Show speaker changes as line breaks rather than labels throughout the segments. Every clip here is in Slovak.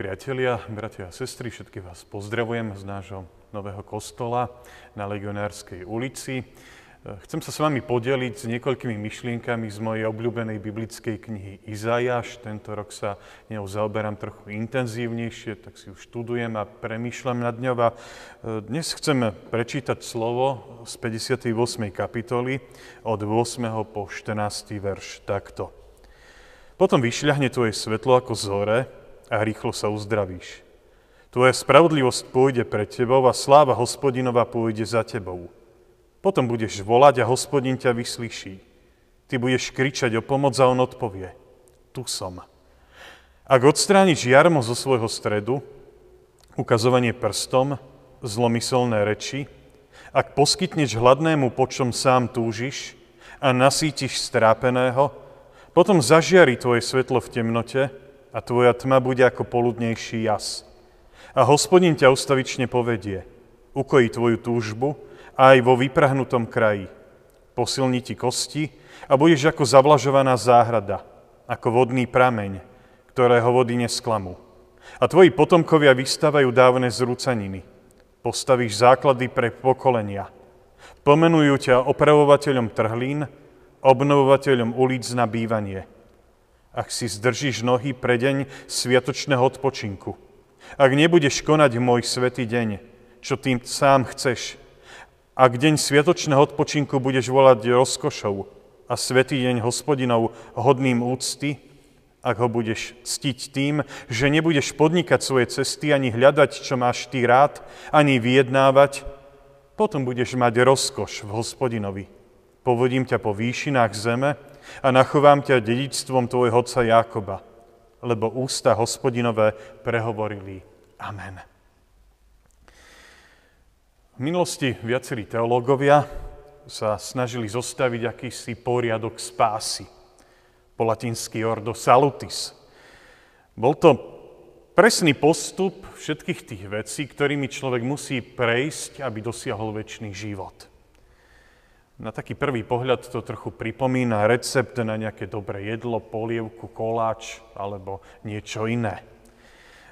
Priatelia, bratia a sestry, všetky vás pozdravujem z nášho nového kostola na Legionárskej ulici. Chcem sa s vami podeliť s niekoľkými myšlienkami z mojej obľúbenej biblickej knihy Izajaš. Tento rok sa ňou zaoberám trochu intenzívnejšie, tak si ju študujem a premýšľam nad ňou. A e, dnes chcem prečítať slovo z 58. kapitoly od 8. po 14. verš takto. Potom vyšľahne tvoje svetlo ako zore, a rýchlo sa uzdravíš. Tvoja spravodlivosť pôjde pred tebou a sláva hospodinova pôjde za tebou. Potom budeš volať a hospodin ťa vyslyší. Ty budeš kričať o pomoc a on odpovie. Tu som. Ak odstrániš jarmo zo svojho stredu, ukazovanie prstom, zlomyselné reči, ak poskytneš hladnému, po čom sám túžiš a nasítiš strápeného, potom zažiari tvoje svetlo v temnote a tvoja tma bude ako poludnejší jas. A hospodin ťa ustavične povedie, ukojí tvoju túžbu aj vo vyprahnutom kraji. Posilní ti kosti a budeš ako zavlažovaná záhrada, ako vodný prameň, ktorého vody nesklamú. A tvoji potomkovia vystávajú dávne zrúcaniny. Postavíš základy pre pokolenia. Pomenujú ťa opravovateľom trhlín, obnovovateľom ulic na bývanie – ak si zdržíš nohy pre deň sviatočného odpočinku. Ak nebudeš konať môj svetý deň, čo tým sám chceš. Ak deň sviatočného odpočinku budeš volať rozkošou a svetý deň hospodinov hodným úcty, ak ho budeš ctiť tým, že nebudeš podnikať svoje cesty ani hľadať, čo máš ty rád, ani vyjednávať, potom budeš mať rozkoš v hospodinovi. Povodím ťa po výšinách zeme a nachovám ťa dedičstvom tvojho otca Jákoba, lebo ústa hospodinové prehovorili Amen. V minulosti viacerí teológovia sa snažili zostaviť akýsi poriadok spásy, po latinsky ordo salutis. Bol to presný postup všetkých tých vecí, ktorými človek musí prejsť, aby dosiahol väčší život. Na taký prvý pohľad to trochu pripomína recept na nejaké dobré jedlo, polievku, koláč alebo niečo iné.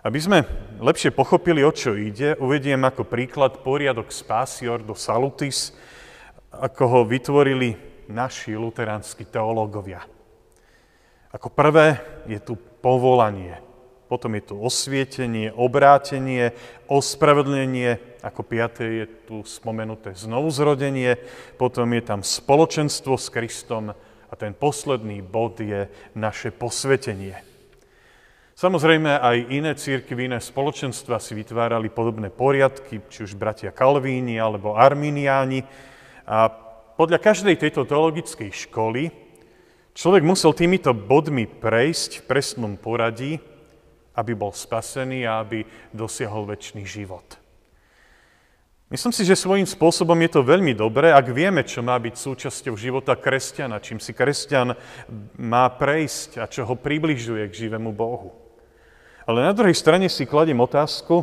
Aby sme lepšie pochopili, o čo ide, uvediem ako príklad poriadok spásy Ordo Salutis, ako ho vytvorili naši luteránsky teológovia. Ako prvé je tu povolanie, potom je tu osvietenie, obrátenie, ospravedlnenie, ako piaté je tu spomenuté znovuzrodenie, potom je tam spoločenstvo s Kristom a ten posledný bod je naše posvetenie. Samozrejme aj iné církvy, iné spoločenstva si vytvárali podobné poriadky, či už bratia Kalvíni alebo Arminiáni. A podľa každej tejto teologickej školy človek musel týmito bodmi prejsť v presnom poradí, aby bol spasený a aby dosiahol väčší život. Myslím si, že svojím spôsobom je to veľmi dobré, ak vieme, čo má byť súčasťou života kresťana, čím si kresťan má prejsť a čo ho približuje k živému Bohu. Ale na druhej strane si kladiem otázku,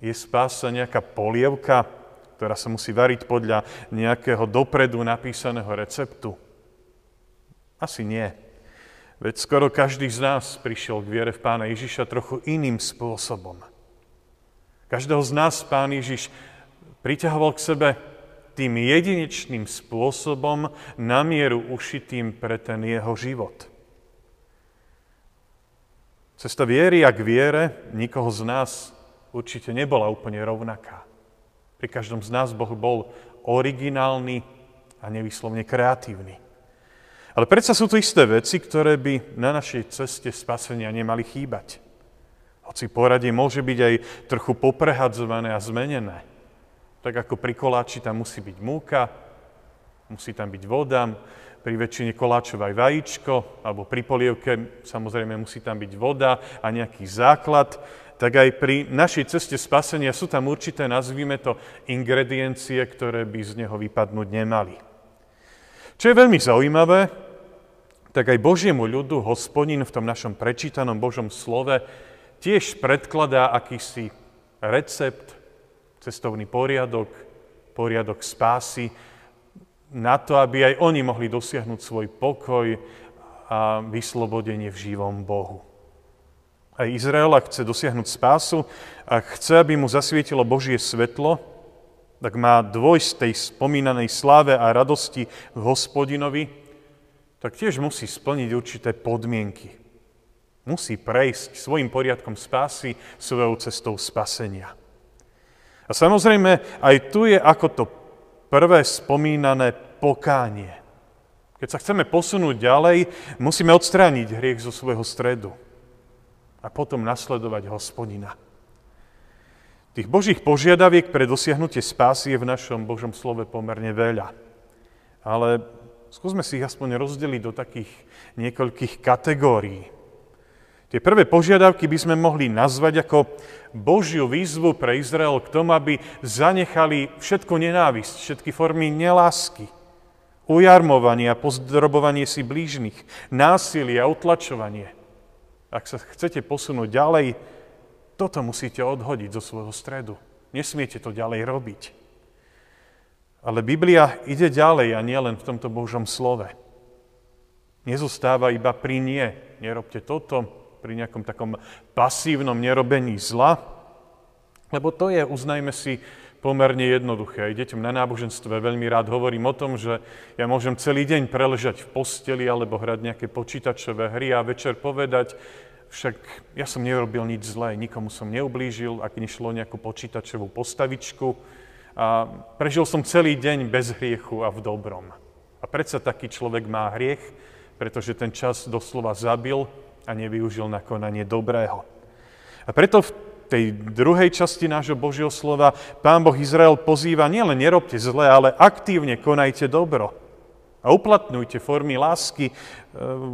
je spása nejaká polievka, ktorá sa musí variť podľa nejakého dopredu napísaného receptu? Asi nie. Veď skoro každý z nás prišiel k viere v Pána Ježiša trochu iným spôsobom. Každého z nás Pán Ježiš priťahoval k sebe tým jedinečným spôsobom na mieru ušitým pre ten jeho život. Cesta viery a k viere nikoho z nás určite nebola úplne rovnaká. Pri každom z nás Boh bol originálny a nevyslovne kreatívny. Ale predsa sú tu isté veci, ktoré by na našej ceste spasenia nemali chýbať. Hoci poradie môže byť aj trochu poprehadzované a zmenené. Tak ako pri koláči tam musí byť múka, musí tam byť voda, pri väčšine koláčov aj vajíčko, alebo pri polievke samozrejme musí tam byť voda a nejaký základ, tak aj pri našej ceste spasenia sú tam určité, nazvime to, ingrediencie, ktoré by z neho vypadnúť nemali. Čo je veľmi zaujímavé, tak aj Božiemu ľudu hospodin v tom našom prečítanom Božom slove tiež predkladá akýsi recept, cestovný poriadok, poriadok spásy, na to, aby aj oni mohli dosiahnuť svoj pokoj a vyslobodenie v živom Bohu. Aj Izraela chce dosiahnuť spásu a chce, aby mu zasvietilo Božie svetlo, tak má dvojsť tej spomínanej sláve a radosti v hospodinovi, tak tiež musí splniť určité podmienky. Musí prejsť svojim poriadkom spásy, svojou cestou spasenia. A samozrejme, aj tu je ako to prvé spomínané pokánie. Keď sa chceme posunúť ďalej, musíme odstrániť hriech zo svojho stredu a potom nasledovať hospodina. Tých Božích požiadaviek pre dosiahnutie spásy je v našom Božom slove pomerne veľa. Ale skúsme si ich aspoň rozdeliť do takých niekoľkých kategórií. Tie prvé požiadavky by sme mohli nazvať ako Božiu výzvu pre Izrael k tomu, aby zanechali všetko nenávisť, všetky formy nelásky, ujarmovanie a pozdrobovanie si blížnych, násilie a utlačovanie. Ak sa chcete posunúť ďalej, toto musíte odhodiť zo svojho stredu. Nesmiete to ďalej robiť. Ale Biblia ide ďalej a nie len v tomto Božom slove. Nezostáva iba pri nie. Nerobte toto, pri nejakom takom pasívnom nerobení zla, lebo to je, uznajme si, pomerne jednoduché. Aj deťom na náboženstve veľmi rád hovorím o tom, že ja môžem celý deň preležať v posteli alebo hrať nejaké počítačové hry a večer povedať, však ja som nerobil nič zlé, nikomu som neublížil, ak nešlo nejakú počítačovú postavičku a prežil som celý deň bez hriechu a v dobrom. A predsa taký človek má hriech, pretože ten čas doslova zabil a nevyužil na konanie dobrého. A preto v tej druhej časti nášho Božieho slova Pán Boh Izrael pozýva nielen nerobte zle, ale aktívne konajte dobro. A uplatňujte formy lásky e,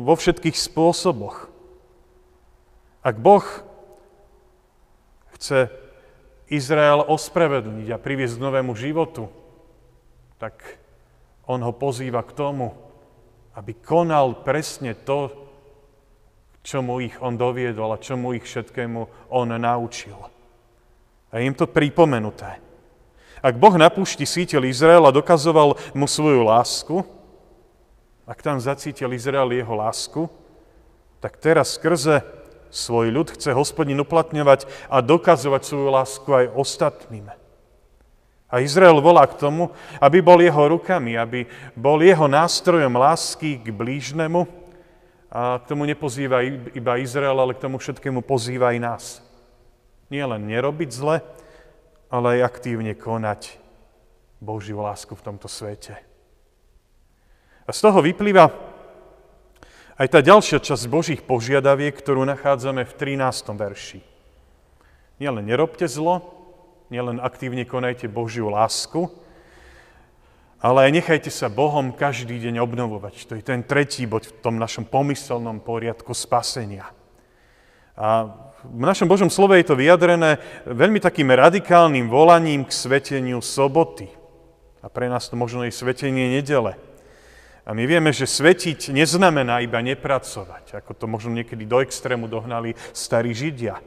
vo všetkých spôsoboch. Ak Boh chce Izrael ospravedlniť a priviesť k novému životu, tak on ho pozýva k tomu, aby konal presne to, čomu ich on doviedol a čomu ich všetkému on naučil. A im to pripomenuté. Ak Boh na púšti sítil Izrael a dokazoval mu svoju lásku, ak tam zacítil Izrael jeho lásku, tak teraz skrze svoj ľud chce hospodin uplatňovať a dokazovať svoju lásku aj ostatným. A Izrael volá k tomu, aby bol jeho rukami, aby bol jeho nástrojom lásky k blížnemu, a k tomu nepozýva iba Izrael, ale k tomu všetkému pozýva aj nás. Nie len nerobiť zle, ale aj aktívne konať Božiu lásku v tomto svete. A z toho vyplýva aj tá ďalšia časť Božích požiadaviek, ktorú nachádzame v 13. verši. Nielen nerobte zlo, nielen aktívne konajte Božiu lásku, ale aj nechajte sa Bohom každý deň obnovovať. To je ten tretí bod v tom našom pomyselnom poriadku spasenia. A v našom Božom slove je to vyjadrené veľmi takým radikálnym volaním k sveteniu soboty. A pre nás to možno je svetenie nedele. A my vieme, že svetiť neznamená iba nepracovať, ako to možno niekedy do extrému dohnali starí Židia.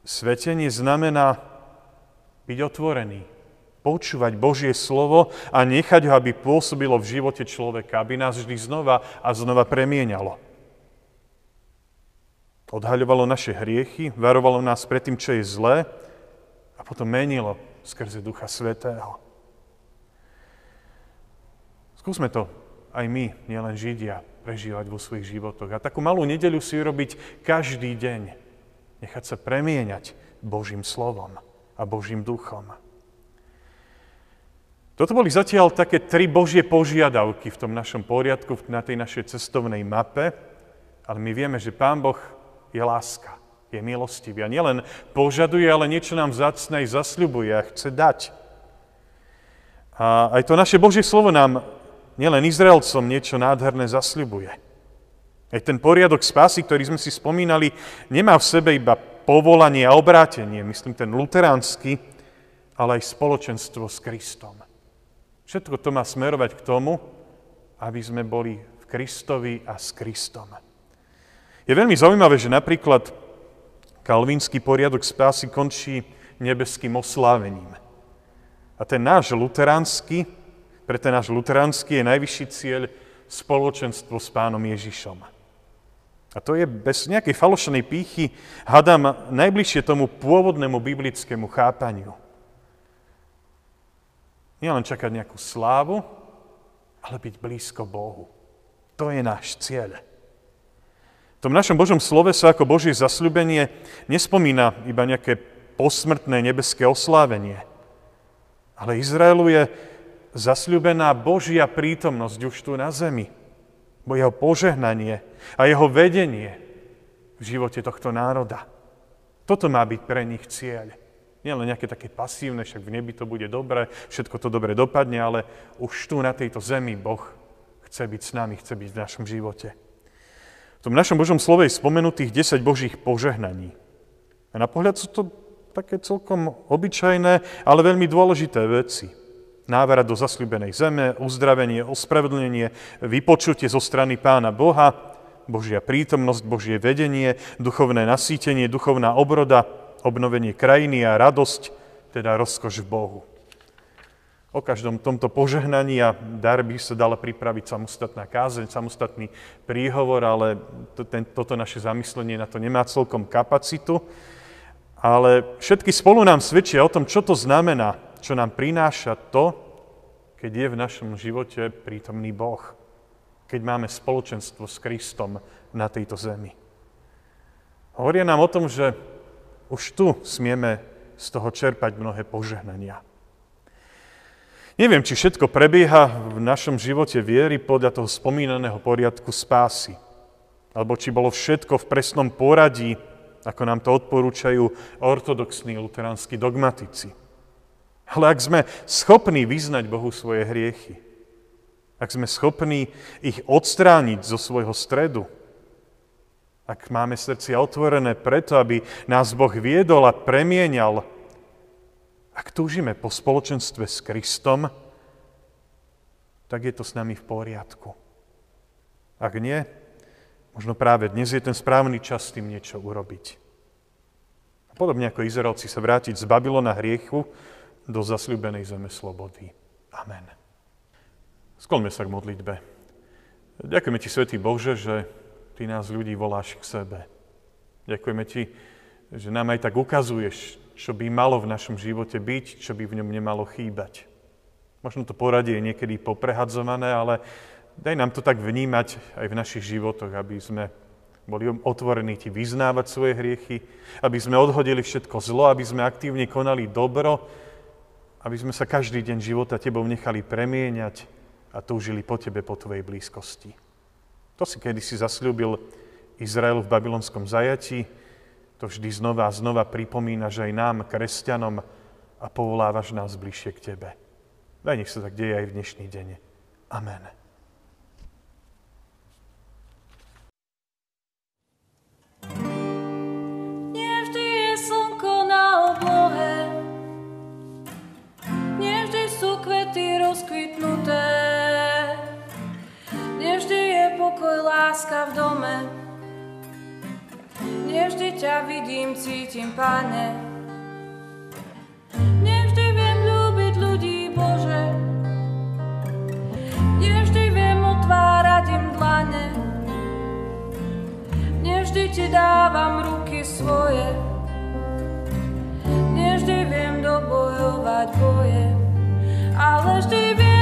Svetenie znamená byť otvorený, počúvať Božie slovo a nechať ho, aby pôsobilo v živote človeka, aby nás vždy znova a znova premienialo. Odhaľovalo naše hriechy, varovalo nás pred tým, čo je zlé a potom menilo skrze Ducha Svetého. Skúsme to aj my, nielen Židia, prežívať vo svojich životoch. A takú malú nedeľu si urobiť každý deň. Nechať sa premieňať Božím slovom a Božím duchom. Toto boli zatiaľ také tri Božie požiadavky v tom našom poriadku, na tej našej cestovnej mape, ale my vieme, že Pán Boh je láska, je milostivý a nielen požaduje, ale niečo nám vzácne aj zasľubuje a chce dať. A aj to naše Božie slovo nám, nielen Izraelcom, niečo nádherné zasľubuje. Aj ten poriadok spásy, ktorý sme si spomínali, nemá v sebe iba povolanie a obrátenie, myslím ten luteránsky, ale aj spoločenstvo s Kristom. Všetko to má smerovať k tomu, aby sme boli v Kristovi a s Kristom. Je veľmi zaujímavé, že napríklad kalvínsky poriadok spásy končí nebeským oslávením. A ten náš luteránsky, pre ten náš luteránsky je najvyšší cieľ spoločenstvo s pánom Ježišom. A to je bez nejakej falošnej pýchy, hadám, najbližšie tomu pôvodnému biblickému chápaniu. Nie len čakať nejakú slávu, ale byť blízko Bohu. To je náš cieľ. V tom našom Božom slove sa ako Božie zasľubenie nespomína iba nejaké posmrtné nebeské oslávenie. Ale Izraelu je zasľubená Božia prítomnosť už tu na zemi. Bo jeho požehnanie a jeho vedenie v živote tohto národa. Toto má byť pre nich cieľ. Nie len nejaké také pasívne, však v nebi to bude dobre, všetko to dobre dopadne, ale už tu na tejto zemi Boh chce byť s nami, chce byť v našom živote. V tom našom Božom slove je spomenutých 10 Božích požehnaní. A na pohľad sú to také celkom obyčajné, ale veľmi dôležité veci. Návrat do zasľubenej zeme, uzdravenie, ospravedlnenie, vypočutie zo strany Pána Boha, Božia prítomnosť, Božie vedenie, duchovné nasýtenie, duchovná obroda, obnovenie krajiny a radosť, teda rozkoš v Bohu. O každom tomto požehnaní a dar by sa dala pripraviť samostatná kázeň, samostatný príhovor, ale to, ten, toto naše zamyslenie na to nemá celkom kapacitu. Ale všetky spolu nám svedčia o tom, čo to znamená, čo nám prináša to, keď je v našom živote prítomný Boh. Keď máme spoločenstvo s Kristom na tejto zemi. Hovoria nám o tom, že už tu smieme z toho čerpať mnohé požehnania. Neviem, či všetko prebieha v našom živote viery podľa toho spomínaného poriadku spásy. Alebo či bolo všetko v presnom poradí, ako nám to odporúčajú ortodoxní luteránsky dogmatici. Ale ak sme schopní vyznať Bohu svoje hriechy, ak sme schopní ich odstrániť zo svojho stredu, ak máme srdcia otvorené preto, aby nás Boh viedol a premienial, ak túžime po spoločenstve s Kristom, tak je to s nami v poriadku. Ak nie, možno práve dnes je ten správny čas s tým niečo urobiť. Podobne ako Izraelci sa vrátiť z Babylona hriechu do zasľúbenej zeme slobody. Amen. Sklonme sa k modlitbe. Ďakujeme Ti, Svetý Bože, že Ty nás ľudí voláš k sebe. Ďakujeme Ti, že nám aj tak ukazuješ, čo by malo v našom živote byť, čo by v ňom nemalo chýbať. Možno to poradie je niekedy poprehadzované, ale daj nám to tak vnímať aj v našich životoch, aby sme boli otvorení ti vyznávať svoje hriechy, aby sme odhodili všetko zlo, aby sme aktívne konali dobro, aby sme sa každý deň života tebou nechali premieňať a túžili po tebe, po tvojej blízkosti. To si kedysi zasľúbil Izraelu v babylonskom zajati, to vždy znova a znova pripomínaš aj nám, kresťanom, a povolávaš nás bližšie k Tebe. Daj nech sa tak deje aj v dnešný deň. Amen.
Láska v dome, Nevždy ťa vidím, cítim, Pane. Nevždy viem ľúbiť ľudí, Bože. Nevždy viem otvárať im dlane. Nevždy ti dávam ruky svoje. Nevždy viem dobojovať boje, ale vždy viem